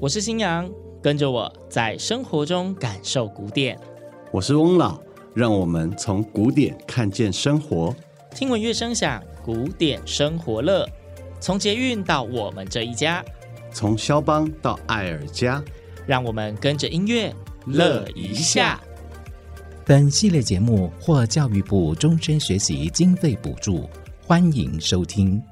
我是新阳，跟着我在生活中感受古典。我是翁老，让我们从古典看见生活。听闻乐声响，古典生活乐。从捷运到我们这一家，从肖邦到爱尔加，让我们跟着音乐乐一下。本系列节目获教育部终身学习经费补助，欢迎收听。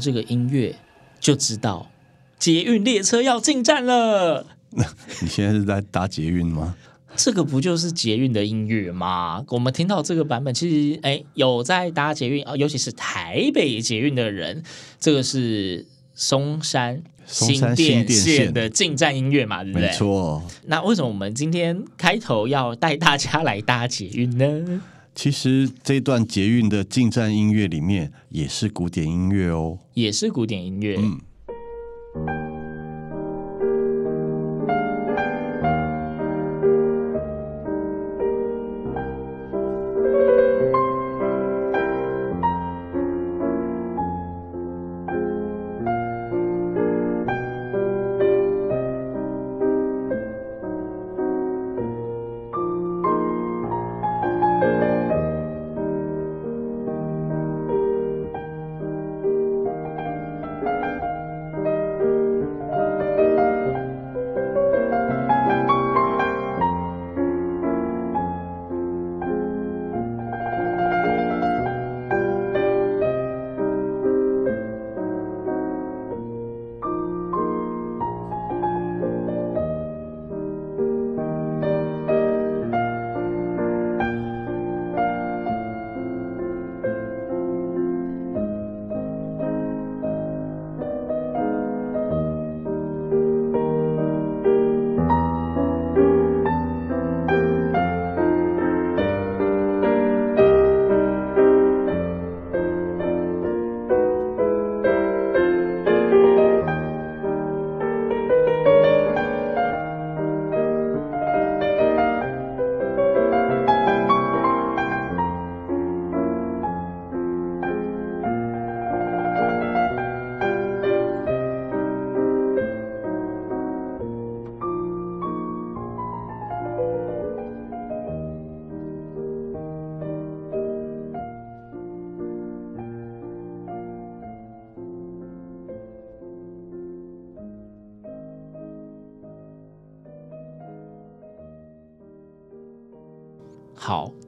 这个音乐就知道捷运列车要进站了。你现在是在搭捷运吗？这个不就是捷运的音乐吗？我们听到这个版本，其实哎，有在搭捷运啊，尤其是台北捷运的人，这个是松山新店线的进站音乐嘛，对不对？没错。那为什么我们今天开头要带大家来搭捷运呢？其实这段捷运的进站音乐里面也是古典音乐哦，也是古典音乐。嗯。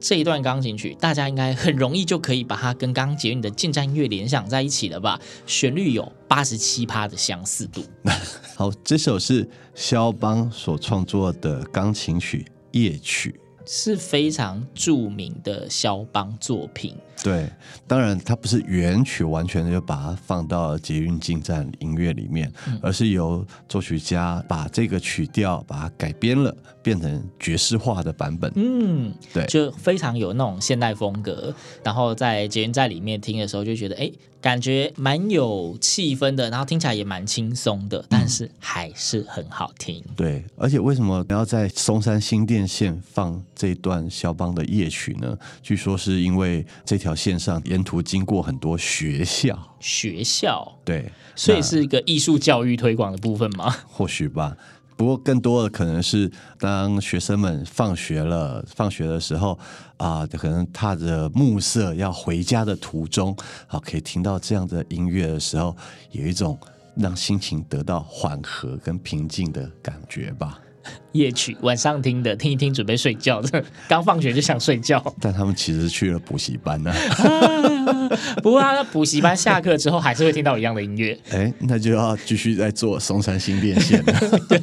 这一段钢琴曲，大家应该很容易就可以把它跟刚刚捷运的近战音乐联想在一起了吧？旋律有八十七趴的相似度。好，这首是肖邦所创作的钢琴曲《夜曲》。是非常著名的肖邦作品。对，当然它不是原曲完全的就把它放到捷运进站音乐里面，嗯，而是由作曲家把这个曲调把它改编了，变成爵士化的版本。嗯，对，就非常有那种现代风格。然后在捷运站里面听的时候，就觉得哎，感觉蛮有气氛的，然后听起来也蛮轻松的，但是还是很好听。嗯，对，而且为什么要在松山新店线放这段肖邦的夜曲呢？据说是因为这条。线上沿途经过很多学校，学校对，所以是一个艺术教育推广的部分吗？或许吧，不过更多的可能是当学生们放学了，放学的时候啊、呃，可能踏着暮色要回家的途中，啊，可以听到这样的音乐的时候，有一种让心情得到缓和跟平静的感觉吧。夜曲晚上听的，听一听准备睡觉的，刚放学就想睡觉。但他们其实去了补习班呢、啊啊。不过他的补习班下课之后还是会听到一样的音乐。哎，那就要继续在做松山新变线了。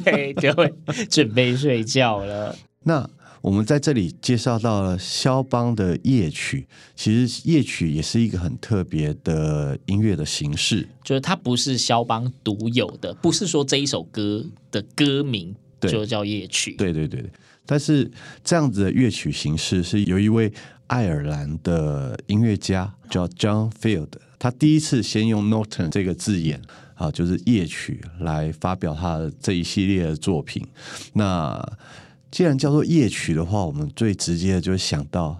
对，就会准备睡觉了。那我们在这里介绍到了肖邦的夜曲，其实夜曲也是一个很特别的音乐的形式，就是它不是肖邦独有的，不是说这一首歌的歌名就叫夜曲。对对对对，但是这样子的乐曲形式是由一位爱尔兰的音乐家叫 John Field，他第一次先用 Nocturne 这个字眼。啊，就是夜曲来发表他的这一系列的作品。那既然叫做夜曲的话，我们最直接的就是想到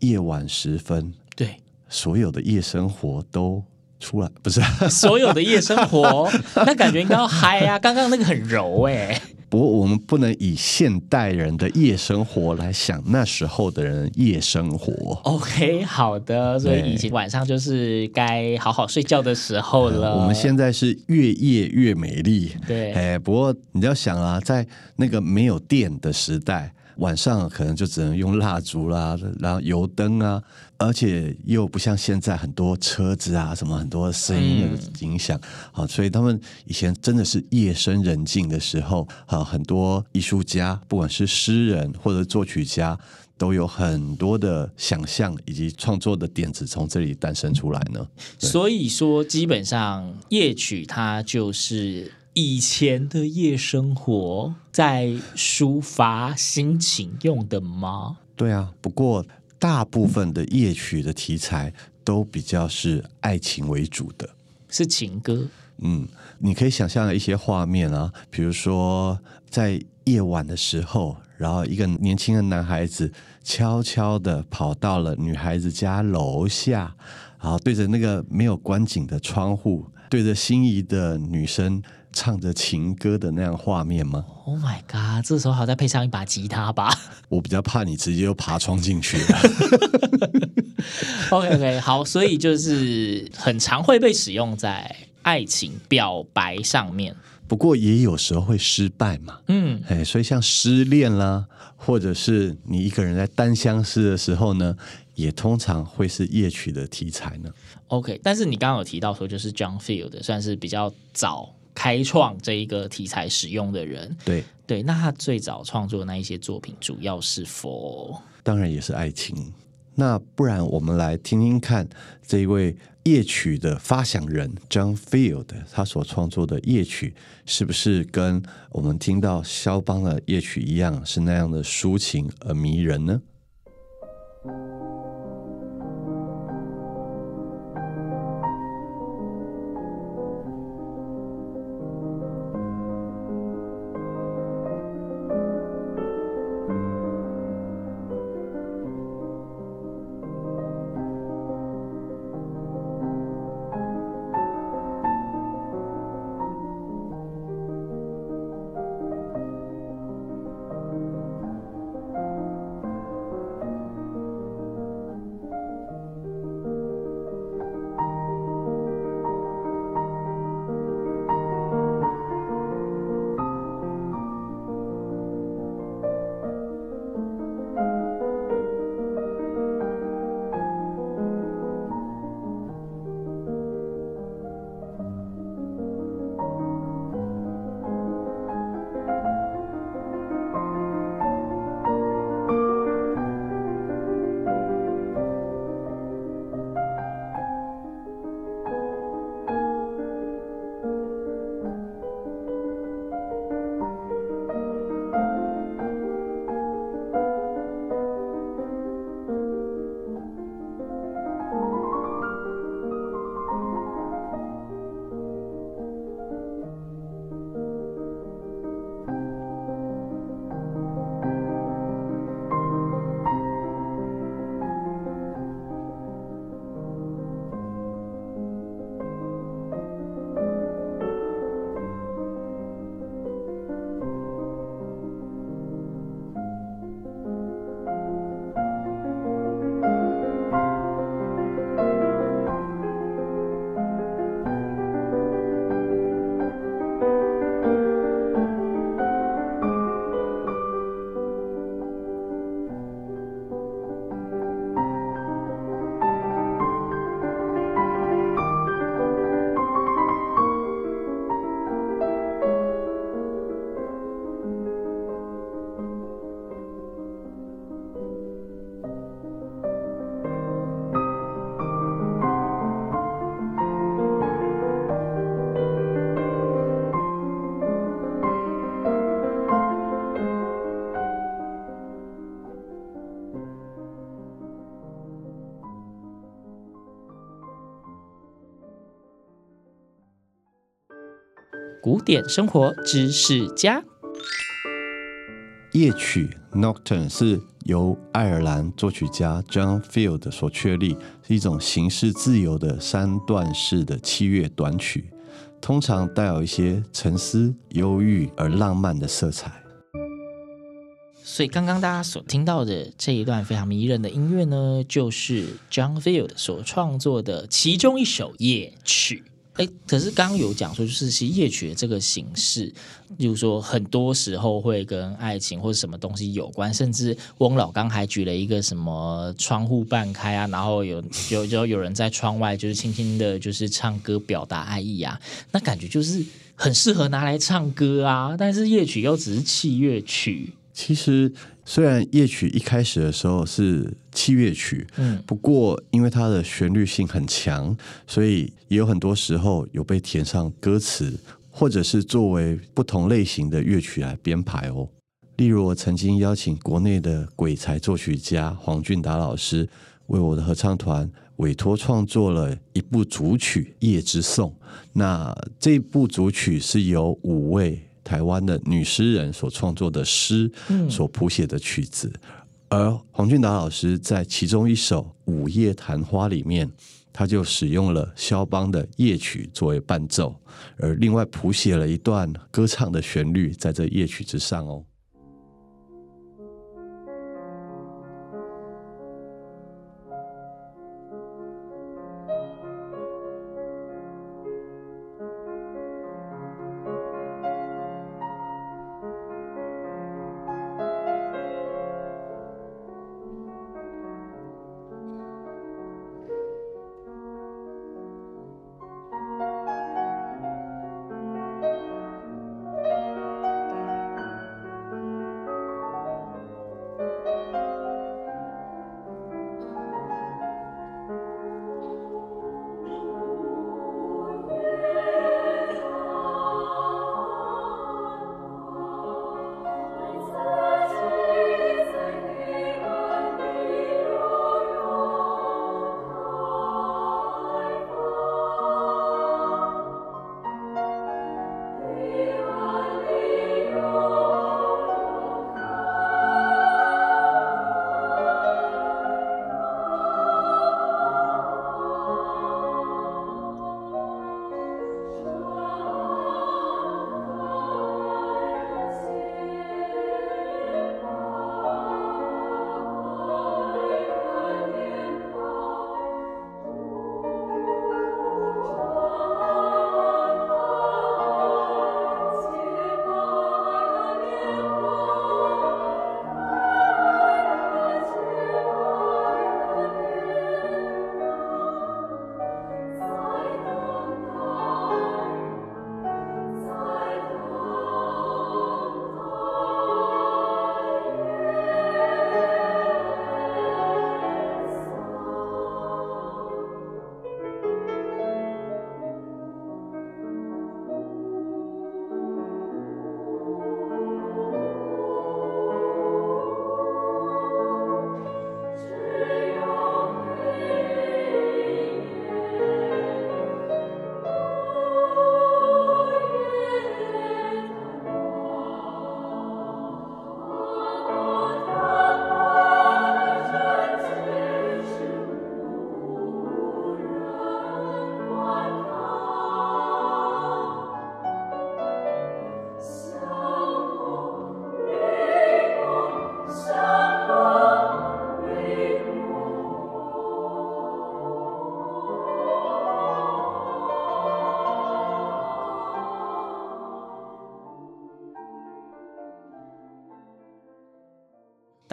夜晚时分，对，所有的夜生活都出来，不是 所有的夜生活，那感觉应该要嗨啊！刚刚那个很柔哎。不过，我们不能以现代人的夜生活来想那时候的人夜生活。OK，好的，所以以前晚上就是该好好睡觉的时候了。嗯，我们现在是越夜越美丽。对，哎，不过你要想啊，在那个没有电的时代。晚上可能就只能用蜡烛啦，然后油灯啊，而且又不像现在很多车子啊，什么很多声音的影响，好、嗯，所以他们以前真的是夜深人静的时候，啊，很多艺术家，不管是诗人或者作曲家，都有很多的想象以及创作的点子从这里诞生出来呢。所以说，基本上夜曲它就是。以前的夜生活在抒发心情用的吗？对啊，不过大部分的夜曲的题材都比较是爱情为主的，是情歌。嗯，你可以想象一些画面啊，比如说在夜晚的时候，然后一个年轻的男孩子悄悄的跑到了女孩子家楼下，然后对着那个没有关紧的窗户，对着心仪的女生。唱着情歌的那样画面吗？Oh my god！这时候好再配上一把吉他吧。我比较怕你直接就爬窗进去了。OK OK，好，所以就是很常会被使用在爱情表白上面，不过也有时候会失败嘛。嗯，哎，所以像失恋啦，或者是你一个人在单相思的时候呢，也通常会是夜曲的题材呢。OK，但是你刚刚有提到说，就是 John Field 算是比较早。开创这一个题材使用的人，对对，那他最早创作的那一些作品，主要是 for，当然也是爱情。那不然我们来听听看这一位夜曲的发想人 John Field 他所创作的夜曲，是不是跟我们听到肖邦的夜曲一样，是那样的抒情而迷人呢？古典生活知识家。夜曲 Nocturne 是由爱尔兰作曲家 John Field 所确立，是一种形式自由的三段式的器乐短曲，通常带有一些沉思、忧郁而浪漫的色彩。所以，刚刚大家所听到的这一段非常迷人的音乐呢，就是 John Field 所创作的其中一首夜曲。哎，可是刚刚有讲说，就是其实夜曲的这个形式，例如说很多时候会跟爱情或者什么东西有关，甚至翁老刚还举了一个什么窗户半开啊，然后有有就有人在窗外就是轻轻的，就是唱歌表达爱意啊，那感觉就是很适合拿来唱歌啊。但是夜曲又只是器乐曲。其实，虽然夜曲一开始的时候是器乐曲，嗯，不过因为它的旋律性很强，所以也有很多时候有被填上歌词，或者是作为不同类型的乐曲来编排哦。例如，我曾经邀请国内的鬼才作曲家黄俊达老师，为我的合唱团委托创作了一部组曲《夜之颂》。那这部组曲是由五位。台湾的女诗人所创作的诗，所谱写的曲子，嗯、而黄俊达老师在其中一首《午夜昙花》里面，他就使用了肖邦的夜曲作为伴奏，而另外谱写了一段歌唱的旋律在这夜曲之上哦。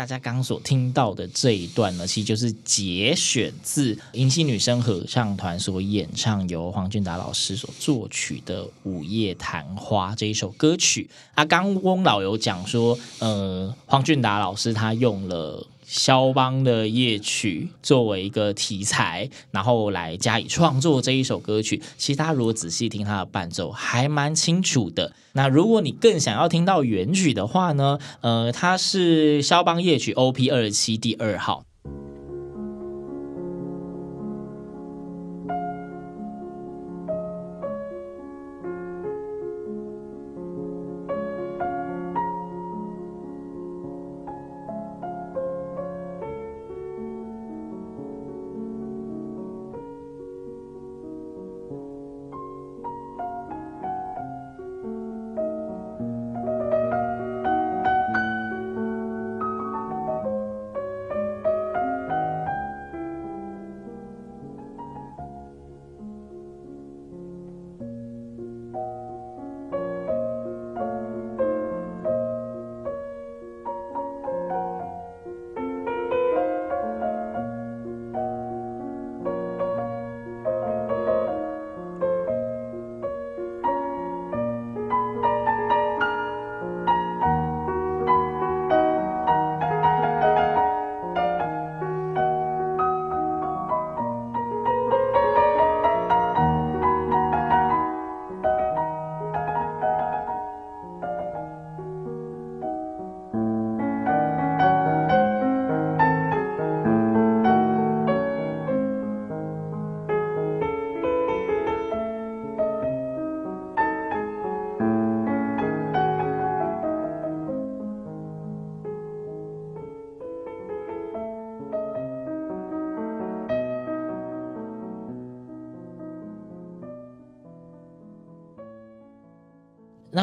大家刚刚所听到的这一段呢，其实就是节选自银杏女生合唱团所演唱，由黄俊达老师所作曲的《午夜昙花》这一首歌曲。啊，刚翁老友讲说，呃，黄俊达老师他用了。肖邦的夜曲作为一个题材，然后来加以创作这一首歌曲。其实大家如果仔细听它的伴奏，还蛮清楚的。那如果你更想要听到原曲的话呢？呃，它是肖邦夜曲 OP 二十七第二号。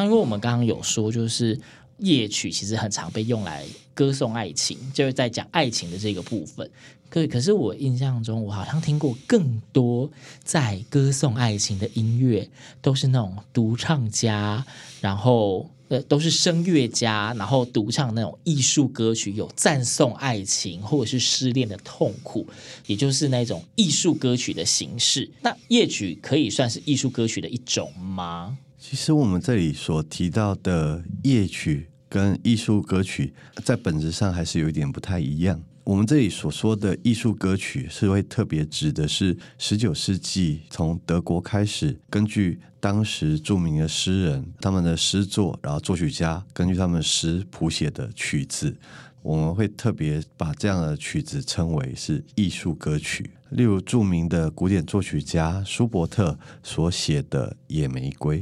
因为我们刚刚有说，就是夜曲其实很常被用来歌颂爱情，就是在讲爱情的这个部分。可可是我印象中，我好像听过更多在歌颂爱情的音乐，都是那种独唱家，然后呃都是声乐家，然后独唱那种艺术歌曲，有赞颂爱情或者是失恋的痛苦，也就是那种艺术歌曲的形式。那夜曲可以算是艺术歌曲的一种吗？其实我们这里所提到的夜曲跟艺术歌曲，在本质上还是有一点不太一样。我们这里所说的艺术歌曲，是会特别指的是十九世纪从德国开始，根据当时著名的诗人他们的诗作，然后作曲家根据他们诗谱写的曲子，我们会特别把这样的曲子称为是艺术歌曲。例如著名的古典作曲家舒伯特所写的《野玫瑰》。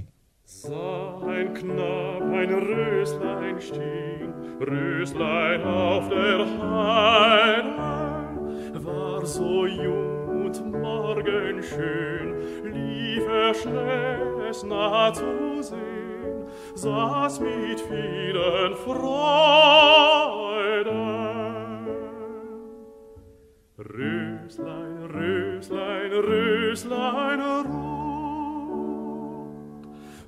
sah ein Knab ein Röslein stehen, Röslein auf der Heide, war so jung und morgenschön, lief er schnell es nah zu sehen, saß mit vielen Freuden. Röslein, Röslein, Röslein, Röslein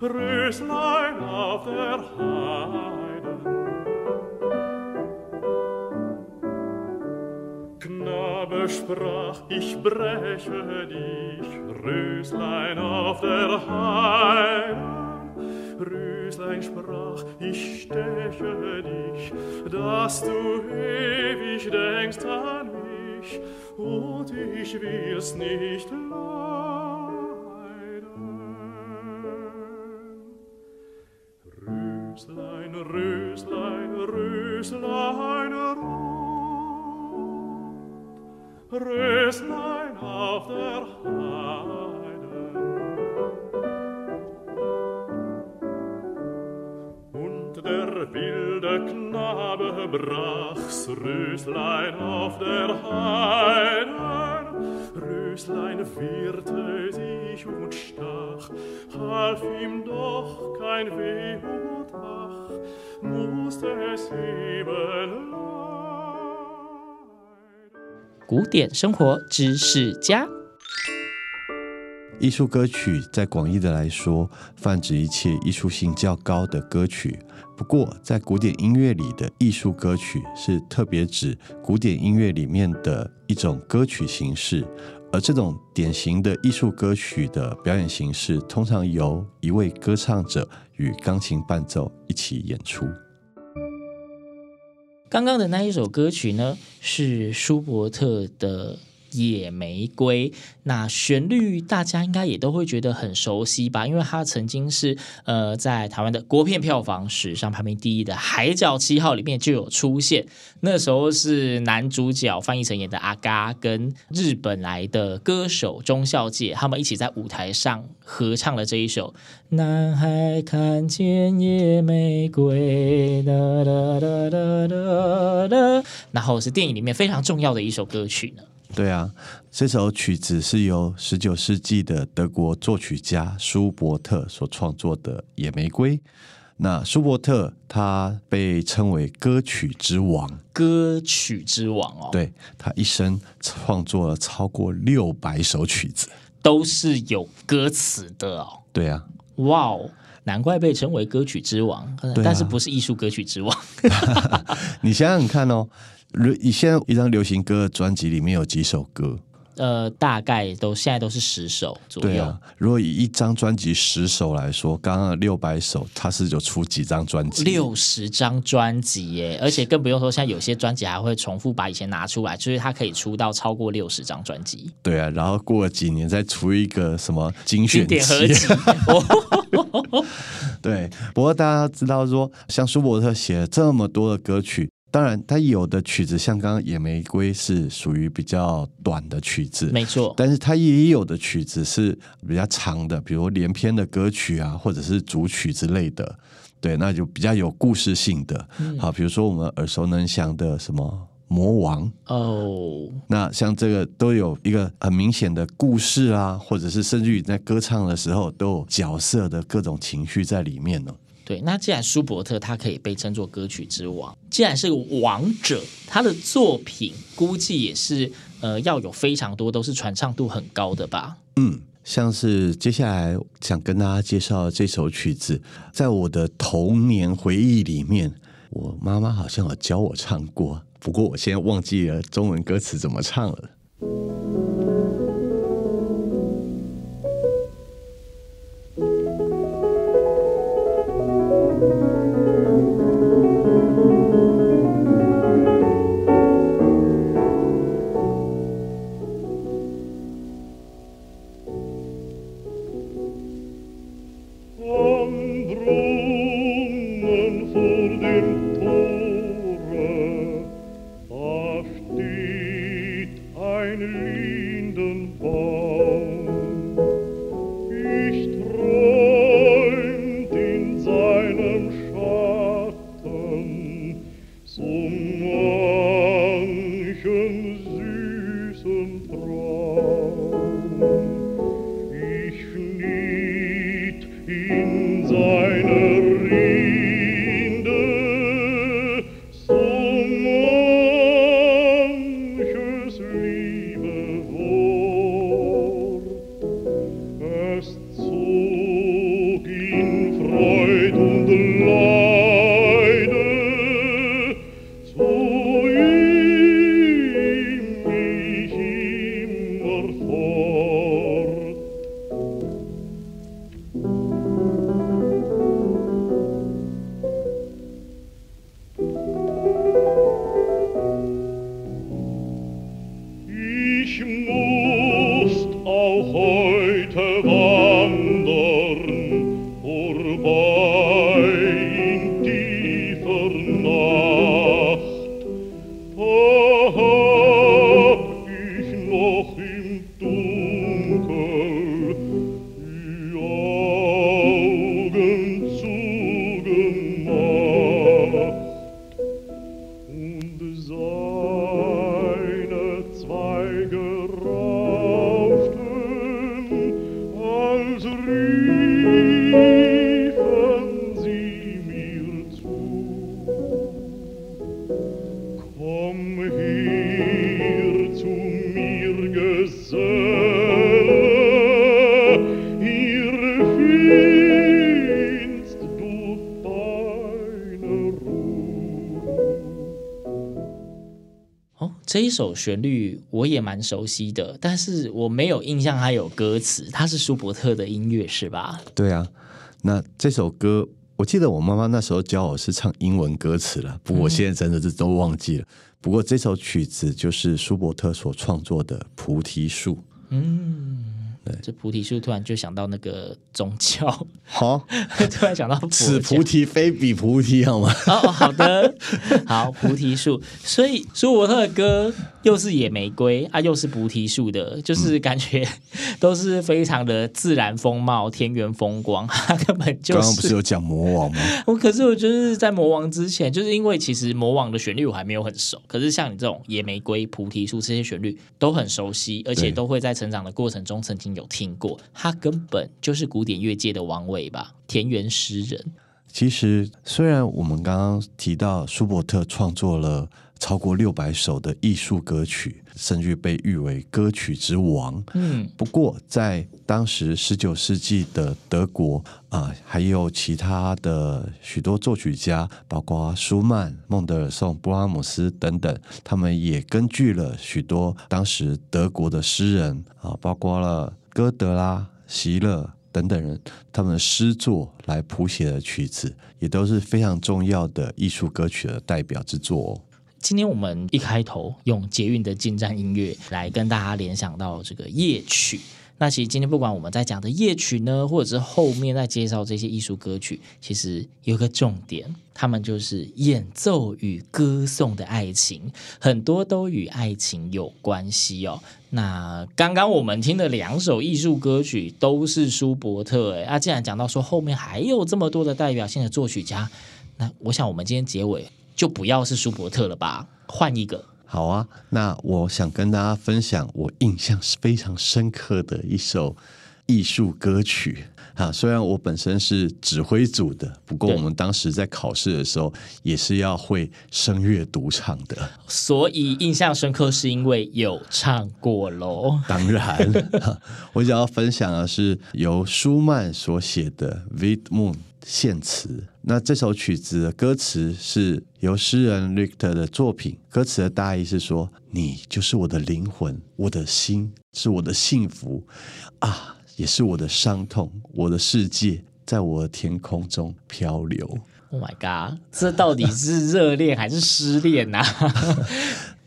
Röslein auf der Heide. Knabe sprach, ich breche dich, Röslein auf der Heide. Röslein sprach, ich steche dich, dass du ewig denkst an mich, und ich will's nicht lassen. Röslein, Röslein, Röslein rot, Röslein auf der Heide. Und der wilde Knabe brach's Röslein auf der Heide. Röslein wehrte sich und stach, half ihm doch kein Weh 古典生活知识家，艺术歌曲在广义的来说，泛指一切艺术性较高的歌曲。不过，在古典音乐里的艺术歌曲是特别指古典音乐里面的一种歌曲形式，而这种典型的艺术歌曲的表演形式，通常由一位歌唱者与钢琴伴奏一起演出。刚刚的那一首歌曲呢，是舒伯特的《野玫瑰》。那旋律大家应该也都会觉得很熟悉吧？因为它曾经是呃在台湾的国片票房史上排名第一的《海角七号》里面就有出现。那时候是男主角范逸臣演的阿嘎，跟日本来的歌手中孝介他们一起在舞台上合唱了这一首《男孩看见野玫瑰》哒哒哒哒哒哒，然后是电影里面非常重要的一首歌曲呢。对啊，这首曲子是由十九世纪的德国作曲家舒伯特所创作的《野玫瑰》。那舒伯特他被称为歌曲之王，歌曲之王哦。对，他一生创作了超过六百首曲子，都是有歌词的哦。对啊，哇哦，难怪被称为歌曲之王，啊、但是不是艺术歌曲之王。你想想看哦，你现在一张流行歌的专辑里面有几首歌？呃，大概都现在都是十首左右。对啊，如果以一张专辑十首来说，刚刚六百首，它是有出几张专辑？六十张专辑耶！而且更不用说，现在有些专辑还会重复把以前拿出来，就是它可以出到超过六十张专辑。对啊，然后过了几年再出一个什么精选集合集。对，不过大家知道说，像舒伯特写了这么多的歌曲。当然，它有的曲子像刚刚《野玫瑰》是属于比较短的曲子，没错。但是它也有的曲子是比较长的，比如连篇的歌曲啊，或者是组曲之类的。对，那就比较有故事性的。嗯、好，比如说我们耳熟能详的什么《魔王》哦，那像这个都有一个很明显的故事啊，或者是甚至于在歌唱的时候都有角色的各种情绪在里面呢。对，那既然舒伯特他可以被称作歌曲之王，既然是个王者，他的作品估计也是呃要有非常多都是传唱度很高的吧？嗯，像是接下来想跟大家介绍这首曲子，在我的童年回忆里面，我妈妈好像有教我唱过，不过我现在忘记了中文歌词怎么唱了。golden 这一首旋律我也蛮熟悉的，但是我没有印象它有歌词。它是舒伯特的音乐是吧？对啊，那这首歌我记得我妈妈那时候教我是唱英文歌词了，不过我现在真的是都忘记了。嗯、不过这首曲子就是舒伯特所创作的《菩提树》。嗯。对，这菩提树突然就想到那个宗教，好，突然想到此菩提非彼菩提，好吗？哦，好的，好，菩提树，所以舒伯特的歌又是野玫瑰啊，又是菩提树的，就是感觉 都是非常的自然风貌、田园风光，他根本就是。刚刚不是有讲魔王吗？我可是我就是在魔王之前，就是因为其实魔王的旋律我还没有很熟，可是像你这种野玫瑰、菩提树这些旋律都很熟悉，而且都会在成长的过程中曾经。有听过，他根本就是古典乐界的王伟吧？田园诗人。其实，虽然我们刚刚提到舒伯特创作了超过六百首的艺术歌曲，甚至被誉为歌曲之王。嗯，不过在当时十九世纪的德国啊、呃，还有其他的许多作曲家，包括舒曼、孟德尔颂、布拉姆斯等等，他们也根据了许多当时德国的诗人啊，包括了。歌德啦、席勒等等人，他们的诗作来谱写的曲子，也都是非常重要的艺术歌曲的代表之作哦。今天我们一开头用捷运的进站音乐来跟大家联想到这个夜曲。那其实今天不管我们在讲的夜曲呢，或者是后面在介绍这些艺术歌曲，其实有个重点，他们就是演奏与歌颂的爱情，很多都与爱情有关系哦。那刚刚我们听的两首艺术歌曲都是舒伯特，哎，啊，既然讲到说后面还有这么多的代表性的作曲家，那我想我们今天结尾就不要是舒伯特了吧，换一个。好啊，那我想跟大家分享我印象非常深刻的一首艺术歌曲，啊，虽然我本身是指挥组的，不过我们当时在考试的时候也是要会声乐独唱的，所以印象深刻是因为有唱过喽。当然，我想要分享的是由舒曼所写的《Vid Moon》献词。那这首曲子的歌词是由诗人 Richter 的作品，歌词的大意是说：“你就是我的灵魂，我的心是我的幸福啊，也是我的伤痛，我的世界在我的天空中漂流。” Oh my god，这到底是热恋还是失恋啊？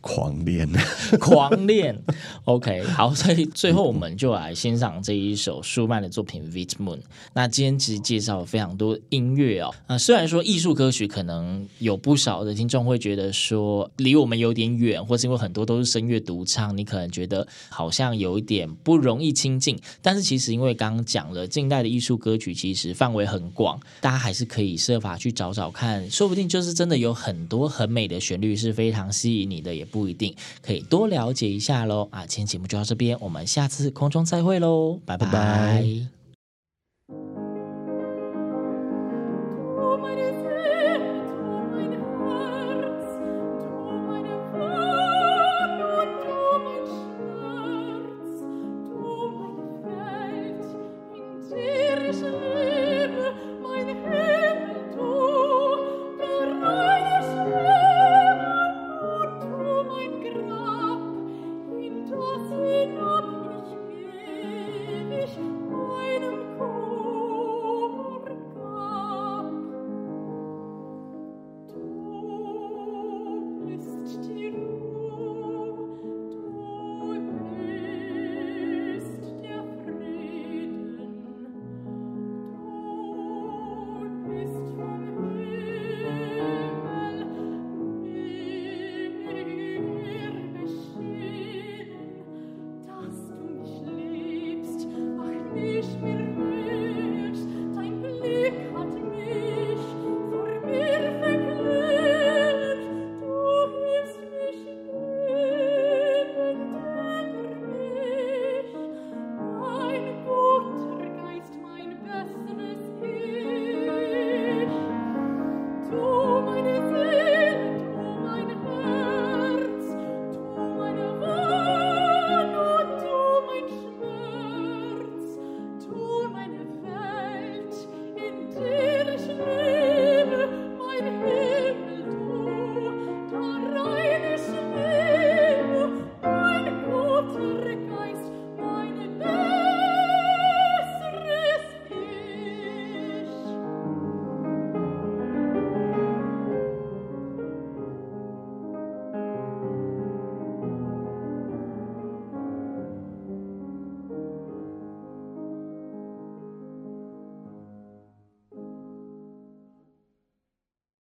狂恋，狂恋。OK，好，所以最后我们就来欣赏这一首舒曼的作品《Vit Moon》。那今天其实介绍非常多音乐哦。那虽然说艺术歌曲可能有不少的听众会觉得说离我们有点远，或是因为很多都是声乐独唱，你可能觉得好像有一点不容易亲近。但是其实因为刚刚讲了，近代的艺术歌曲其实范围很广，大家还是可以设法去找找看，说不定就是真的有很多很美的旋律是非常吸引你的，也。不一定可以多了解一下喽啊！今天节目就到这边，我们下次空中再会喽，拜拜。拜。